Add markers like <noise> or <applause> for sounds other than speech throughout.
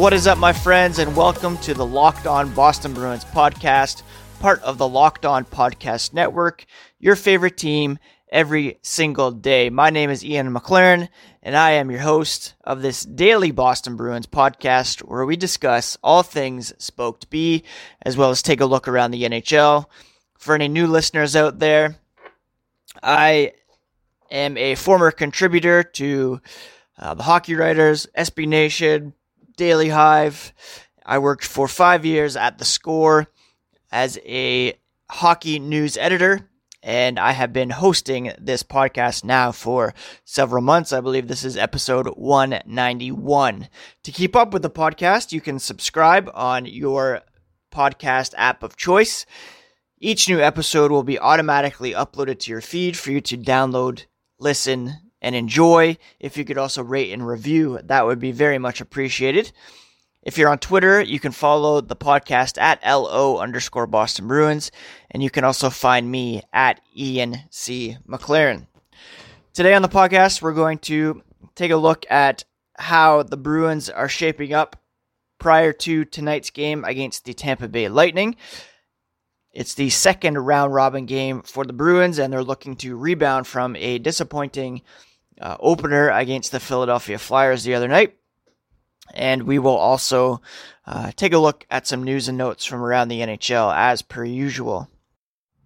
What is up, my friends, and welcome to the Locked On Boston Bruins podcast, part of the Locked On Podcast Network, your favorite team every single day. My name is Ian McLaren, and I am your host of this daily Boston Bruins podcast where we discuss all things Spoked B, as well as take a look around the NHL. For any new listeners out there, I am a former contributor to uh, the Hockey Writers, SB Nation, Daily Hive. I worked for five years at The Score as a hockey news editor, and I have been hosting this podcast now for several months. I believe this is episode 191. To keep up with the podcast, you can subscribe on your podcast app of choice. Each new episode will be automatically uploaded to your feed for you to download, listen, and enjoy. If you could also rate and review, that would be very much appreciated. If you're on Twitter, you can follow the podcast at LO underscore Boston Bruins, and you can also find me at Ian C. McLaren. Today on the podcast, we're going to take a look at how the Bruins are shaping up prior to tonight's game against the Tampa Bay Lightning. It's the second round robin game for the Bruins, and they're looking to rebound from a disappointing uh, opener against the Philadelphia Flyers the other night. And we will also uh, take a look at some news and notes from around the NHL as per usual.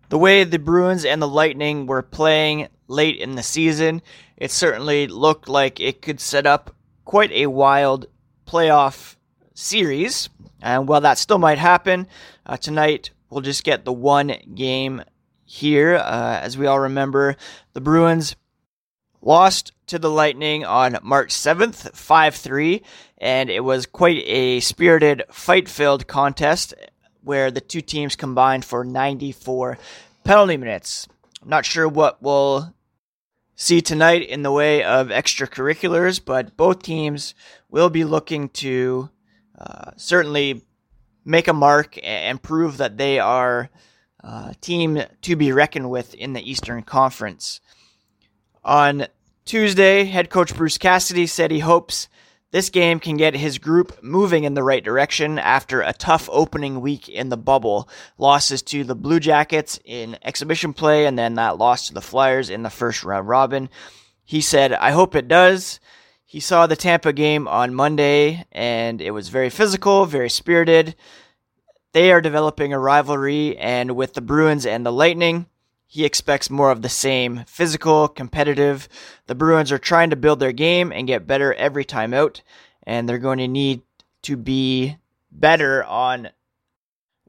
The way the Bruins and the Lightning were playing late in the season, it certainly looked like it could set up quite a wild playoff series. And while that still might happen, uh, tonight we'll just get the one game here. Uh, as we all remember, the Bruins lost to the Lightning on March 7th, 5 3, and it was quite a spirited, fight filled contest where the two teams combined for 94 penalty minutes. I'm not sure what we'll see tonight in the way of extracurriculars, but both teams will be looking to uh, certainly make a mark and prove that they are a uh, team to be reckoned with in the Eastern Conference. On Tuesday, head coach Bruce Cassidy said he hopes this game can get his group moving in the right direction after a tough opening week in the bubble. Losses to the Blue Jackets in exhibition play and then that loss to the Flyers in the first round robin. He said, I hope it does. He saw the Tampa game on Monday and it was very physical, very spirited. They are developing a rivalry, and with the Bruins and the Lightning, he expects more of the same physical, competitive. The Bruins are trying to build their game and get better every time out, and they're going to need to be better on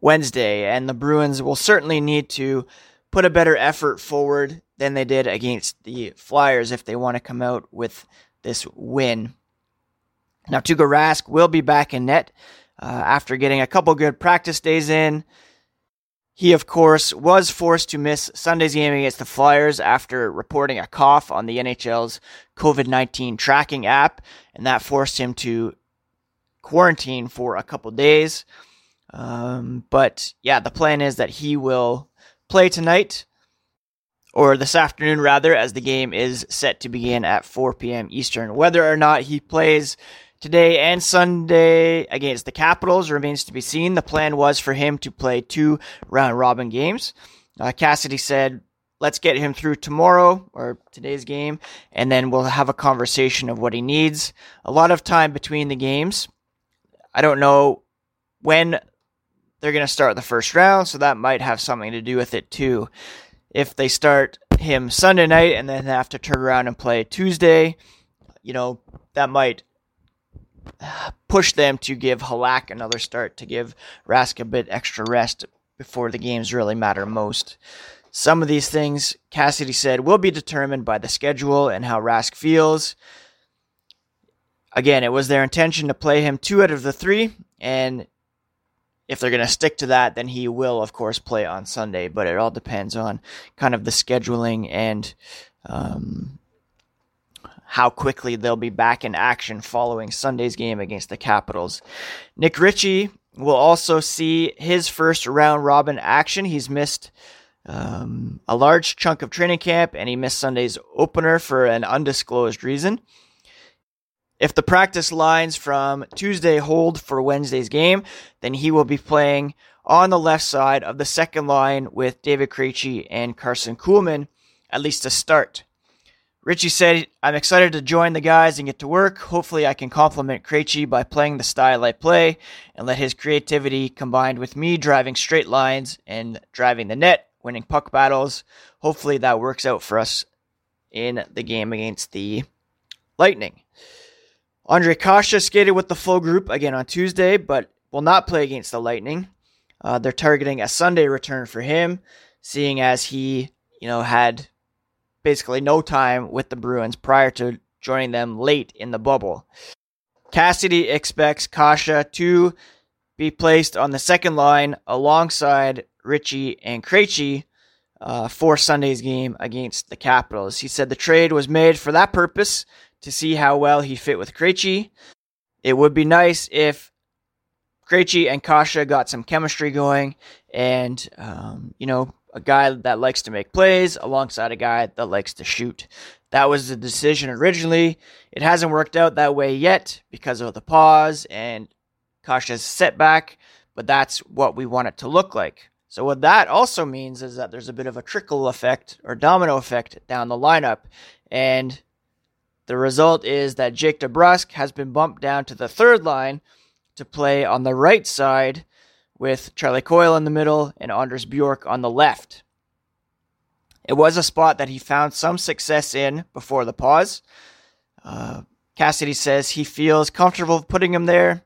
Wednesday. And the Bruins will certainly need to put a better effort forward than they did against the Flyers if they want to come out with this win. Now, Tuukka Rask will be back in net uh, after getting a couple good practice days in. He, of course, was forced to miss Sunday's game against the Flyers after reporting a cough on the NHL's COVID 19 tracking app, and that forced him to quarantine for a couple days. Um, but yeah, the plan is that he will play tonight, or this afternoon rather, as the game is set to begin at 4 p.m. Eastern. Whether or not he plays today and Sunday against the Capitals remains to be seen. The plan was for him to play two round robin games. Uh, Cassidy said, let's get him through tomorrow or today's game, and then we'll have a conversation of what he needs. A lot of time between the games. I don't know when they're going to start the first round, so that might have something to do with it too. If they start him Sunday night and then have to turn around and play Tuesday, you know, that might push them to give Halak another start, to give Rask a bit extra rest before the games really matter most. Some of these things, Cassidy said, will be determined by the schedule and how Rask feels. Again, it was their intention to play him two out of the three, and if they're going to stick to that, then he will, of course, play on Sunday. But it all depends on kind of the scheduling and um, how quickly they'll be back in action following Sunday's game against the Capitals. Nick Ritchie will also see his first round robin action. He's missed um, a large chunk of training camp and he missed Sunday's opener for an undisclosed reason. If the practice lines from Tuesday hold for Wednesday's game, then he will be playing on the left side of the second line with David Krejci and Carson Kuhlman, at least to start. Ritchie said, I'm excited to join the guys and get to work. Hopefully, I can complement Krejci by playing the style I play and let his creativity combined with me driving straight lines and driving the net, winning puck battles. Hopefully, that works out for us in the game against the Lightning. Ondrej Kase skated with the full group again on Tuesday, but will not play against the Lightning. Uh, they're targeting a Sunday return for him, seeing as he, you know, had basically no time with the Bruins prior to joining them late in the bubble. Cassidy expects Kase to be placed on the second line alongside Ritchie and Krejci uh, for Sunday's game against the Capitals. He said the trade was made for that purpose to see how well he fit with Krejci. It would be nice if Krejci and Kase got some chemistry going and, um, you know, a guy that likes to make plays alongside a guy that likes to shoot. That was the decision originally. It hasn't worked out that way yet because of the pause and Kase's setback, but that's what we want it to look like. So what that also means is that there's a bit of a trickle effect or domino effect down the lineup, and the result is that Jake DeBrusk has been bumped down to the third line to play on the right side with Charlie Coyle in the middle and Anders Bjork on the left. It was a spot that he found some success in before the pause. Uh, Cassidy says he feels comfortable putting him there.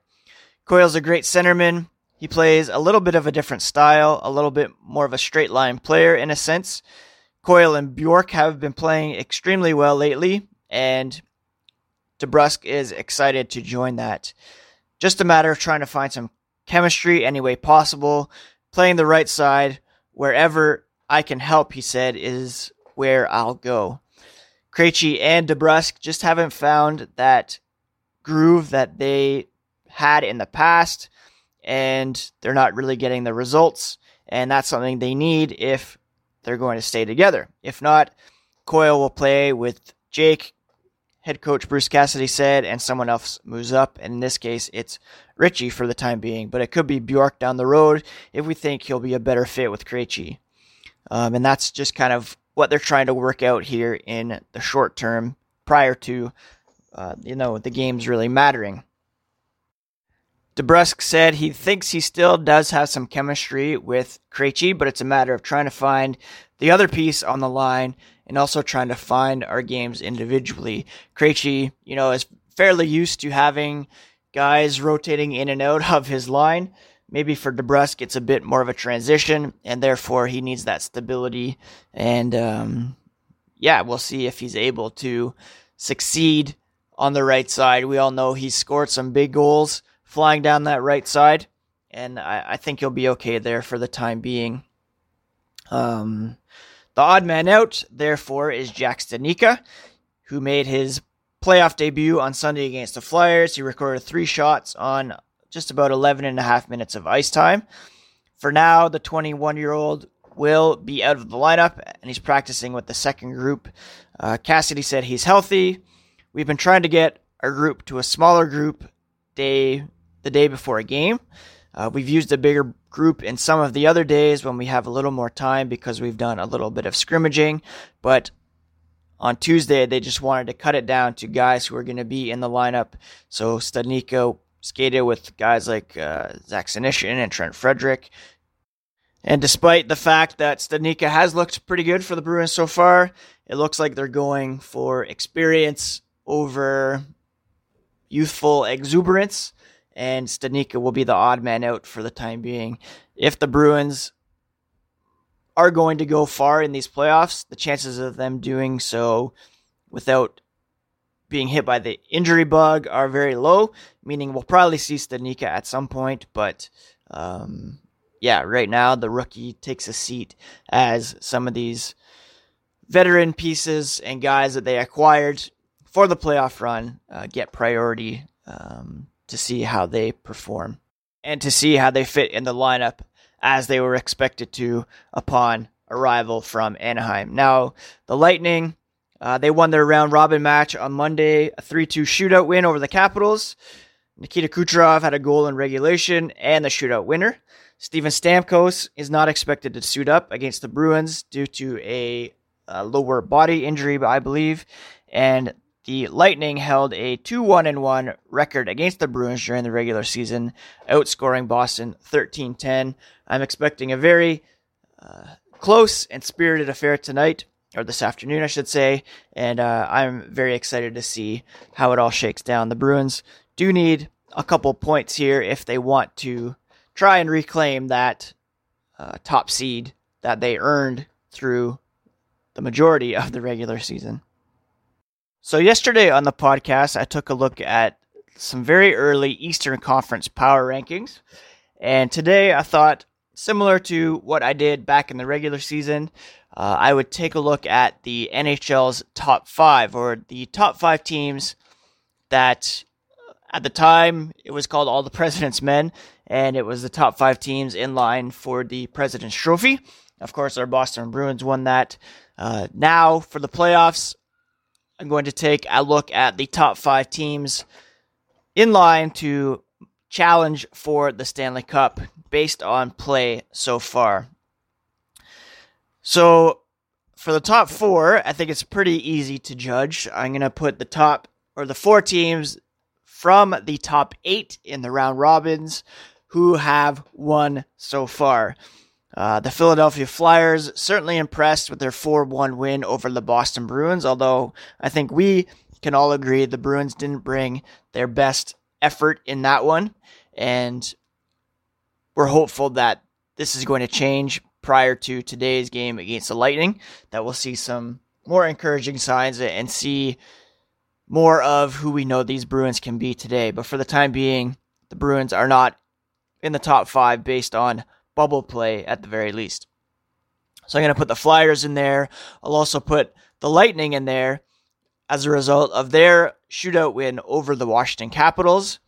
Coyle's a great centerman. He plays a little bit of a different style, a little bit more of a straight line player in a sense. Coyle and Bjork have been playing extremely well lately, and DeBrusk is excited to join that. Just a matter of trying to find some chemistry any way possible. Playing the right side wherever I can help, he said, is where I'll go. Krejci and DeBrusk just haven't found that groove that they had in the past, and they're not really getting the results. And that's something they need if they're going to stay together. If not, Coyle will play with Jake head coach Bruce Cassidy said, and someone else moves up. And in this case, it's Ritchie for the time being, but it could be Bjork down the road if we think he'll be a better fit with Krejci. Um, and that's just kind of what they're trying to work out here in the short term prior to, uh, you know, the games really mattering. DeBrusk said he thinks he still does have some chemistry with Krejci, but it's a matter of trying to find the other piece on the line and also trying to find our games individually. Krejci, you know, is fairly used to having guys rotating in and out <laughs> of his line. Maybe for DeBrusk, it's a bit more of a transition, and therefore he needs that stability. And um, yeah, we'll see if he's able to succeed on the right side. We all know he's scored some big goals flying down that right side, and I, I think he'll be okay there for the time being. Um, the odd man out, therefore, is Jack Studnicka, who made his playoff debut on Sunday against the Flyers. He recorded three shots on just about 11 and a half minutes of ice time. For now, the 21 year old will be out of the lineup and he's practicing with the second group. Uh, Cassidy said he's healthy. We've been trying to get our group to a smaller group day the day before a game. Uh, we've used a bigger group in some of the other days when we have a little more time because we've done a little bit of scrimmaging. But on Tuesday, they just wanted to cut it down to guys who are going to be in the lineup. So Studnicka skated with guys like uh, Zach Senyshyn and Trent Frederic. And despite the fact that Studnicka has looked pretty good for the Bruins so far, it looks like they're going for experience over youthful exuberance and Studnicka will be the odd man out for the time being. If the Bruins are going to go far in these playoffs, the chances of them doing so without being hit by the injury bug are very low, meaning we'll probably see Studnicka at some point, but um, yeah, right now the rookie takes a seat as some of these veteran pieces and guys that they acquired for the playoff run uh, get priority. Um, to see how they perform and to see how they fit in the lineup as they were expected to upon arrival from Anaheim. Now, the Lightning, Uh, they won their round robin match on Monday, a 3 2 shootout win over the Capitals. Nikita Kucherov had a goal in regulation and the shootout winner. Steven Stamkos is not expected to suit up against the Bruins due to a, a lower body injury, I believe. And the Lightning held a 2 1 1 record against the Bruins during the regular season, outscoring Boston 13 10. I'm expecting a very uh, close and spirited affair tonight, or this afternoon, I should say, and uh, I'm very excited to see how it all shakes down. The Bruins do need a couple points here if they want to try and reclaim that uh, top seed that they earned through the majority of the regular season. So, yesterday on the podcast, I took a look at some very early Eastern Conference power rankings. And today I thought, similar to what I did back in the regular season, uh, I would take a look at the NHL's top five, or the top five teams that at the time it was called All the President's Men, and it was the top five teams in line for the President's Trophy. Of course, our Boston Bruins won that. Uh, now, for the playoffs, I'm going to take a look at the top five teams in line to challenge for the Stanley Cup based on play so far. So, for the top four, I think it's pretty easy to judge. I'm going to put the top or the four teams from the top eight in the round robins who have won so far. Uh, the Philadelphia Flyers certainly impressed with their 4 1 win over the Boston Bruins, although I think we can all agree the Bruins didn't bring their best effort in that one. And we're hopeful that this is going to change prior to today's game against the Lightning, that we'll see some more encouraging signs and see more of who we know these Bruins can be today. But for the time being, the Bruins are not in the top five based on bubble play at the very least. So I'm going to put the Flyers in there. I'll also put the Lightning in there as a result of their shootout win over the Washington Capitals.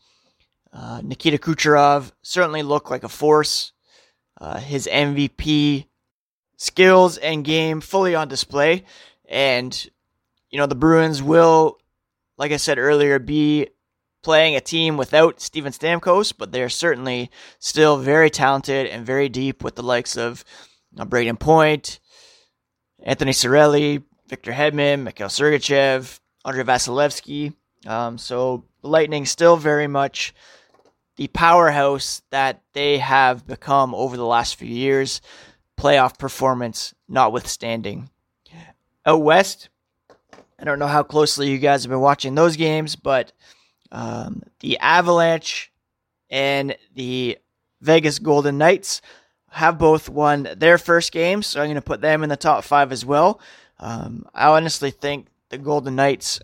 Uh, Nikita Kucherov certainly looked like a force. Uh, his MVP skills and game fully on display. And, you know, the Bruins will, like I said earlier, be playing a team without Steven Stamkos, but they're certainly still very talented and very deep with the likes of Brayden Point, Anthony Cirelli, Victor Hedman, Mikhail Sergachev, Andre Vasilevskiy. Um, so Lightning still very much the powerhouse that they have become over the last few years, playoff performance notwithstanding. Out west, I don't know how closely you guys have been watching those games, but um, the Avalanche and the Vegas Golden Knights have both won their first game, so I'm going to put them in the top five as well. Um, I honestly think the Golden Knights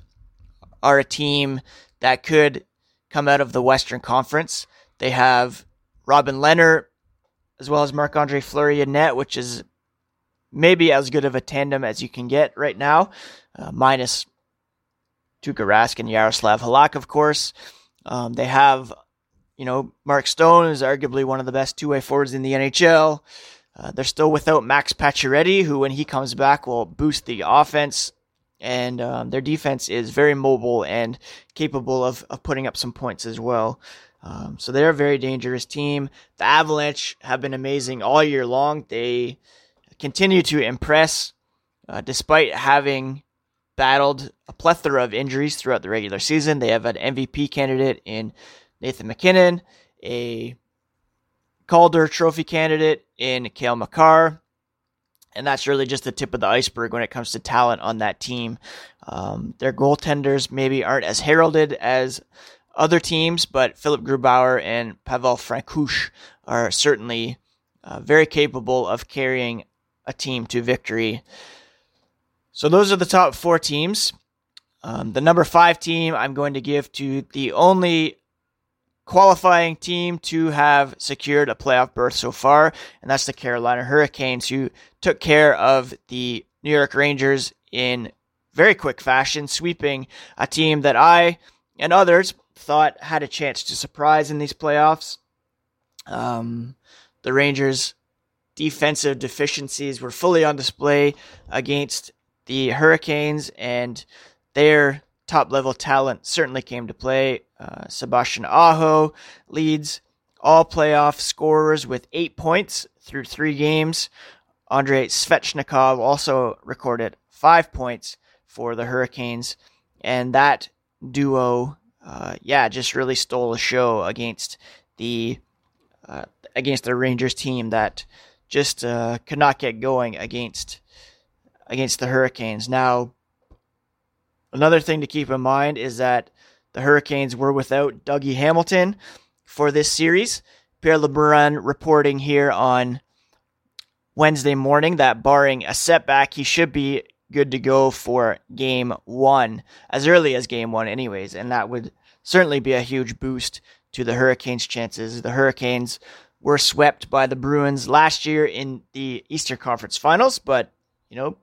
are a team that could come out of the Western Conference. They have Robin Lehner as well as Marc Andre Fleury in net, which is maybe as good of a tandem as you can get right now, uh, minus Tuukka Rask and Yaroslav Halak, of course. Um, they have, you know, Mark Stone is arguably one of the best two way forwards in the NHL. Uh, they're still without Max Pacioretty, who, when he comes back, will boost the offense. And um, their defense is very mobile and capable of, of putting up some points as well. Um, so they're a very dangerous team. The Avalanche have been amazing all year long. They continue to impress uh, despite having battled a plethora of injuries throughout the regular season. They have an MVP candidate in Nathan MacKinnon, a Calder Trophy candidate in Cale Makar, and that's really just the tip of the iceberg when it comes to talent on that team. Um, their goaltenders maybe aren't as heralded as other teams, but Philipp Grubauer and Pavel Francouz are certainly uh, very capable of carrying a team to victory. So those are the top four teams. Um, the number five team I'm going to give to the only qualifying team to have secured a playoff berth so far, and that's the Carolina Hurricanes, who took care of the New York Rangers in very quick fashion, sweeping a team that I and others thought had a chance to surprise in these playoffs. Um, the Rangers' defensive deficiencies were fully on display against the Hurricanes and their top level talent certainly came to play. Uh, Sebastian Aho leads all playoff scorers with eight points through three games. Andrei Svechnikov also recorded five points for the Hurricanes. And that duo, uh, yeah, just really stole the show against the uh, against the Rangers team that just uh, could not get going against against the Hurricanes. Now, another thing to keep in mind is that the Hurricanes were without Dougie Hamilton for this series. Pierre LeBrun reporting here on Wednesday morning that barring a setback, he should be good to go for game one, as early as game one, anyways. And that would certainly be a huge boost to the Hurricanes' chances. The Hurricanes were swept by the Bruins last year in the Eastern Conference Finals, but, you know,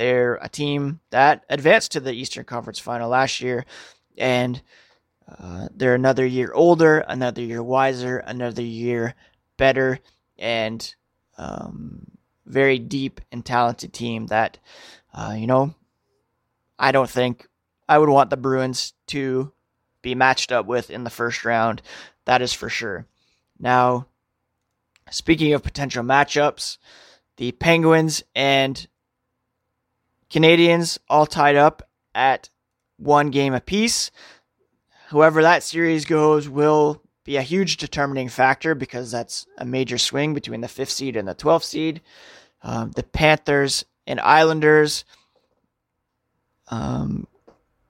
they're a team that advanced to the Eastern Conference Final last year, and uh, they're another year older, another year wiser, another year better, and um, very deep and talented team that uh, you know, I don't think I would want the Bruins to be matched up with in the first round. That is for sure. Now, speaking of potential matchups, the Penguins and Canadiens all tied up at one game apiece. However, that series goes will be a huge determining factor because that's a major swing between the fifth seed and the 12th seed. Um, the Panthers and Islanders um,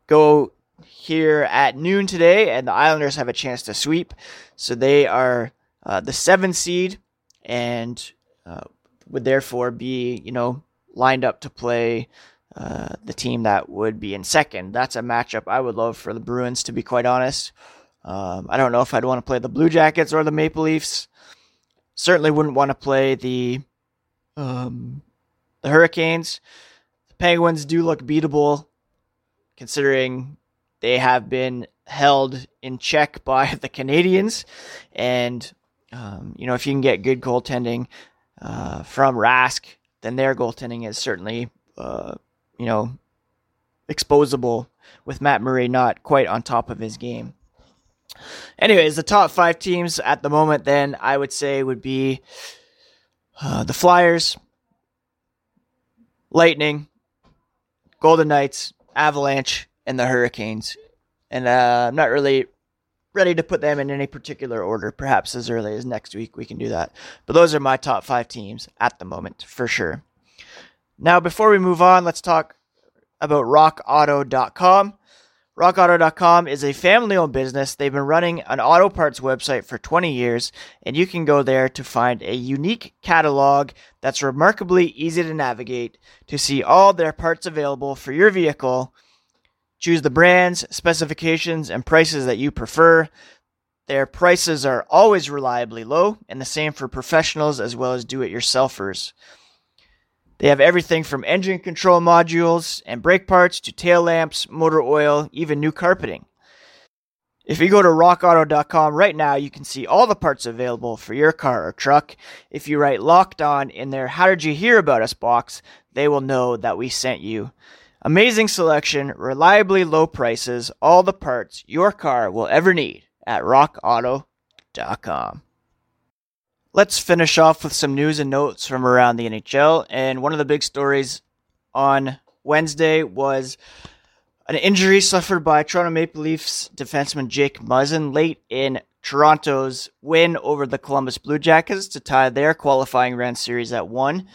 go here at noon today, and the Islanders have a chance to sweep. So they are uh, the seventh seed and uh, would therefore be, you know, lined up to play uh, the team that would be in second. That's a matchup I would love for the Bruins, to be quite honest. Um, I don't know if I'd want to play the Blue Jackets or the Maple Leafs. Certainly wouldn't want to play the um, the Hurricanes. The Penguins do look beatable considering they have been held in check <laughs> by the Canadiens. And, um, you know, if you can get good goaltending uh, from Rask, then their goaltending is certainly, uh, you know, exposable with Matt Murray not quite on top of his game. Anyways, the top five teams at the moment, then I would say would be uh, the Flyers, Lightning, Golden Knights, Avalanche, and the Hurricanes. And uh, I'm not really ready to put them in any particular order. Perhaps as early as next week we can do that. But those are my top five teams at the moment, for sure. Now, before we move on, let's talk about rockauto.com. RockAuto.com is a family owned business. They've been running an auto parts website for 20 years, and you can go there to find a unique catalog that's remarkably easy to navigate to see all their parts available for your vehicle. Choose the brands, specifications, and prices that you prefer. Their prices are always reliably low, and the same for professionals as well as do it yourselfers. They have everything from engine control modules and brake parts to tail lamps, motor oil, even new carpeting. If you go to rockauto.com right now, you can see all the parts available for your car or truck. If you write locked on in their How Did You Hear About Us box, they will know that we sent you. Amazing selection, reliably low prices, all the parts your car will ever need at rockauto.com. Let's finish off with some news and notes from around the NHL. And one of the big stories on Wednesday was an injury suffered by Toronto Maple Leafs defenseman Jake Muzzin late in Toronto's win over the Columbus Blue Jackets to tie their qualifying round series at one.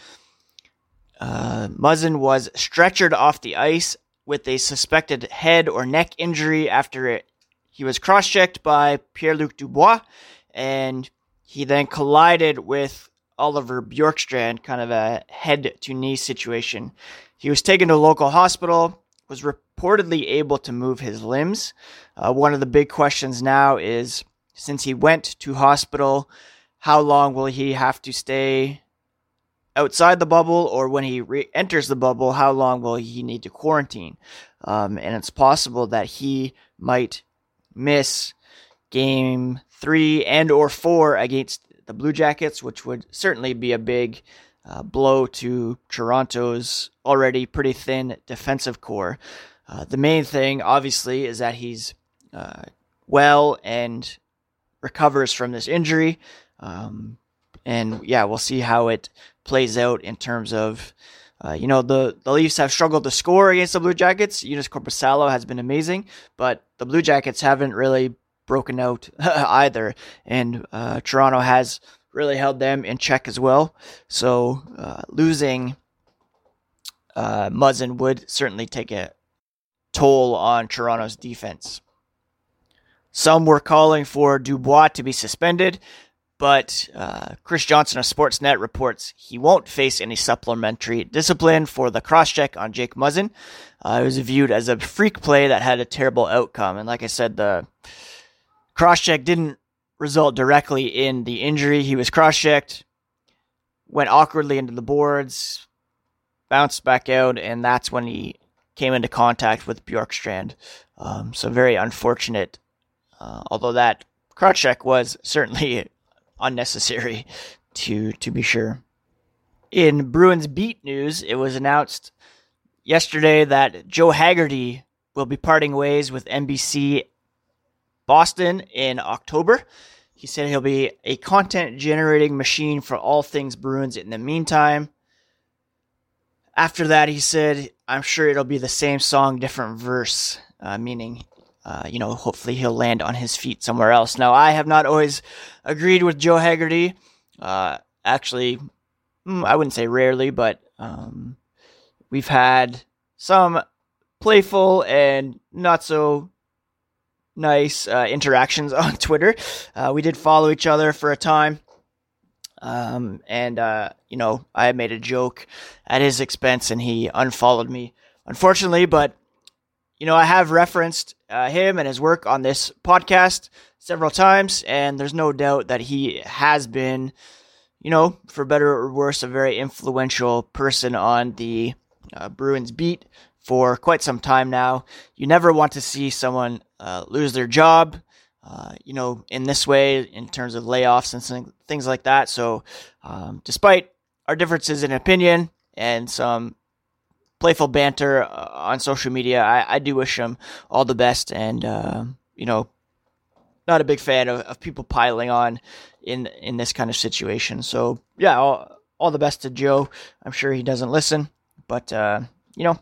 Uh, Muzzin was stretchered off the ice with a suspected head or neck injury after it. He was cross checked by Pierre Luc Dubois and he then collided with Oliver Bjorkstrand, kind of a head to knee situation. He was taken to a local hospital, was reportedly able to move his limbs. Uh, one of the big questions now is since he went to hospital, how long will he have to stay outside the bubble, or when he re enters the bubble, how long will he need to quarantine? Um, and it's possible that he might miss game three and or four against the Blue Jackets, which would certainly be a big uh, blow to Toronto's already pretty thin defensive core. Uh, the main thing, obviously, is that he's uh, well and recovers from this injury. Um, and yeah, we'll see how it plays out in terms of, uh, you know, the, the Leafs have struggled to score against the Blue Jackets. Joonas Korpisalo has been amazing, but the Blue Jackets haven't really broken out <laughs> either. And uh, Toronto has really held them in check as well. So uh, losing uh, Muzzin would certainly take a toll on Toronto's defense. Some were calling for Dubois to be suspended, but uh, Chris Johnson of Sportsnet reports he won't face any supplementary discipline for the cross check on Jake Muzzin. Uh, it was viewed as a freak play that had a terrible outcome, and like I said, the cross check didn't result directly in the injury. He was cross checked, went awkwardly into the boards, bounced back out, and that's when he came into contact with Bjorkstrand. Um, so very unfortunate uh, although that check was certainly unnecessary, to to be sure. In Bruins beat news, it was announced yesterday that Joe Haggerty will be parting ways with NBC Boston in October. He said he'll be a content generating machine for all things Bruins in the meantime. After that, he said, I'm sure it'll be the same song, different verse, uh, meaning uh, you know, hopefully he'll land on his feet somewhere else. Now, I have not always agreed with Joe Haggerty. Uh, actually, mm, I wouldn't say rarely, but um, we've had some playful and not so nice uh, interactions <laughs> on Twitter. Uh, we did follow each other for a time. Um, and, uh, you know, I made a joke at his expense and he unfollowed me, unfortunately, but you know, I have referenced uh, him and his work on this podcast several times, and there's no doubt that he has been, you know, for better or worse, a very influential person on the uh, Bruins beat for quite some time now. You never want to see someone uh, lose their job, uh, you know, in this way, in terms of layoffs and things like that. So, um, despite our differences in opinion and some playful banter uh, on social media. I, I, do wish him all the best, and uh, you know, not a big fan of, of people piling on in in this kind of situation. So yeah, all, all the best to Joe. I'm sure he doesn't listen, but uh, you know,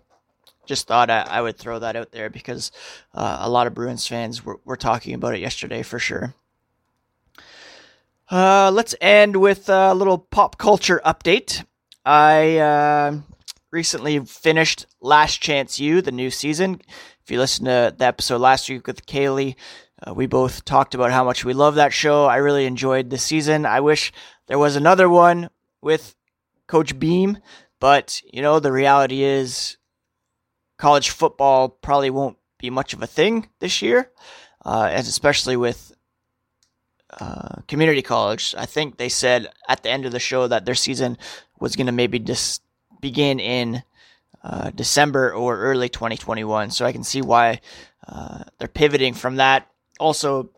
just thought I, I, would throw that out there because uh, a lot of Bruins fans were, were talking about it yesterday for sure. Uh, let's end with a little pop culture update. I uh, recently finished Last Chance U, the new season. If you listened to the episode last week with Kaylee, uh, we both talked about how much we love that show. I really enjoyed the season. I wish there was another one with Coach Beam, but you know the reality is college football probably won't be much of a thing this year, uh, as especially with uh, community college. I think they said at the end of the show that their season was going to maybe just begin in uh, December or early 2021. So I can see why uh, they're pivoting from that. Also,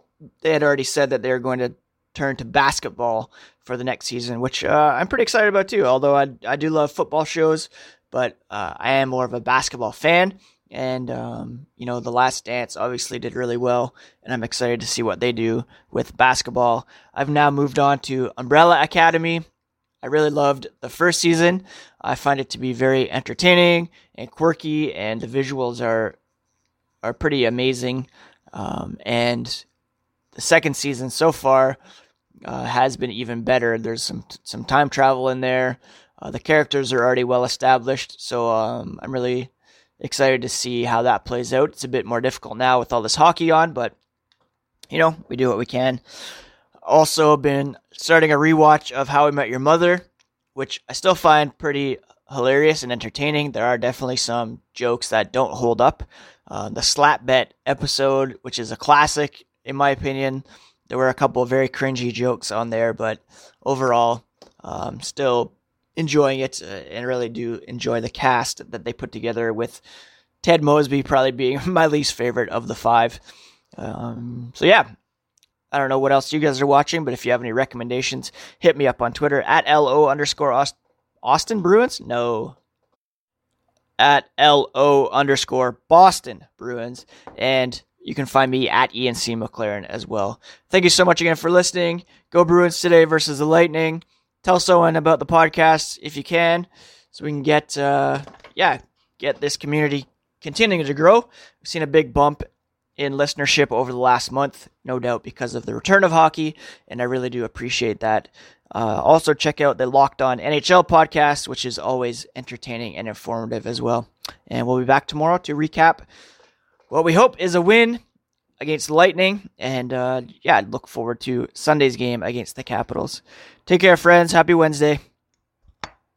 they had already said that they're going to turn to basketball for the next season, which uh, I'm pretty excited about too. Although I, I do love football shows, but uh, I am more of a basketball fan. And, um, you know, The Last Dance obviously did really well, and I'm excited to see what they do with basketball. I've now moved on to Umbrella Academy. I really loved the first season. I find it to be very entertaining and quirky, and the visuals are are pretty amazing. Um, and the second season so far uh, has been even better. There's some some time travel in there. Uh, the characters are already well established, so um, I'm really excited to see how that plays out. It's a bit more difficult now with all this hockey on, but you know we do what we can. Also, been starting a rewatch of How I Met Your Mother which I still find pretty hilarious and entertaining. There are definitely some jokes that don't hold up. Uh, the slap bet episode, which is a classic in my opinion, there were a couple of very cringy jokes on there, but overall, um, still enjoying it uh, and really do enjoy the cast that they put together with Ted Mosby probably being <laughs> my least favorite of the five. Um, so yeah, I don't know what else you guys are watching, but if you have any recommendations, hit me up on Twitter at LO underscore Austin Bruins? No. At LO underscore Boston Bruins. And you can find me at Ian C. McLaren as well. Thank you so much again for listening. Go Bruins today versus the Lightning. Tell someone about the podcast if you can, so we can get uh, yeah get this community continuing to grow. We've seen a big bump in listenership over the last month, no doubt because of the return of hockey, and I really do appreciate that. Uh, also, check out the Locked On NHL podcast, which is always entertaining and informative as well. And we'll be back tomorrow to recap what we hope is a win against Lightning. And uh, yeah, look forward to Sunday's game against the Capitals. Take care, friends. Happy Wednesday.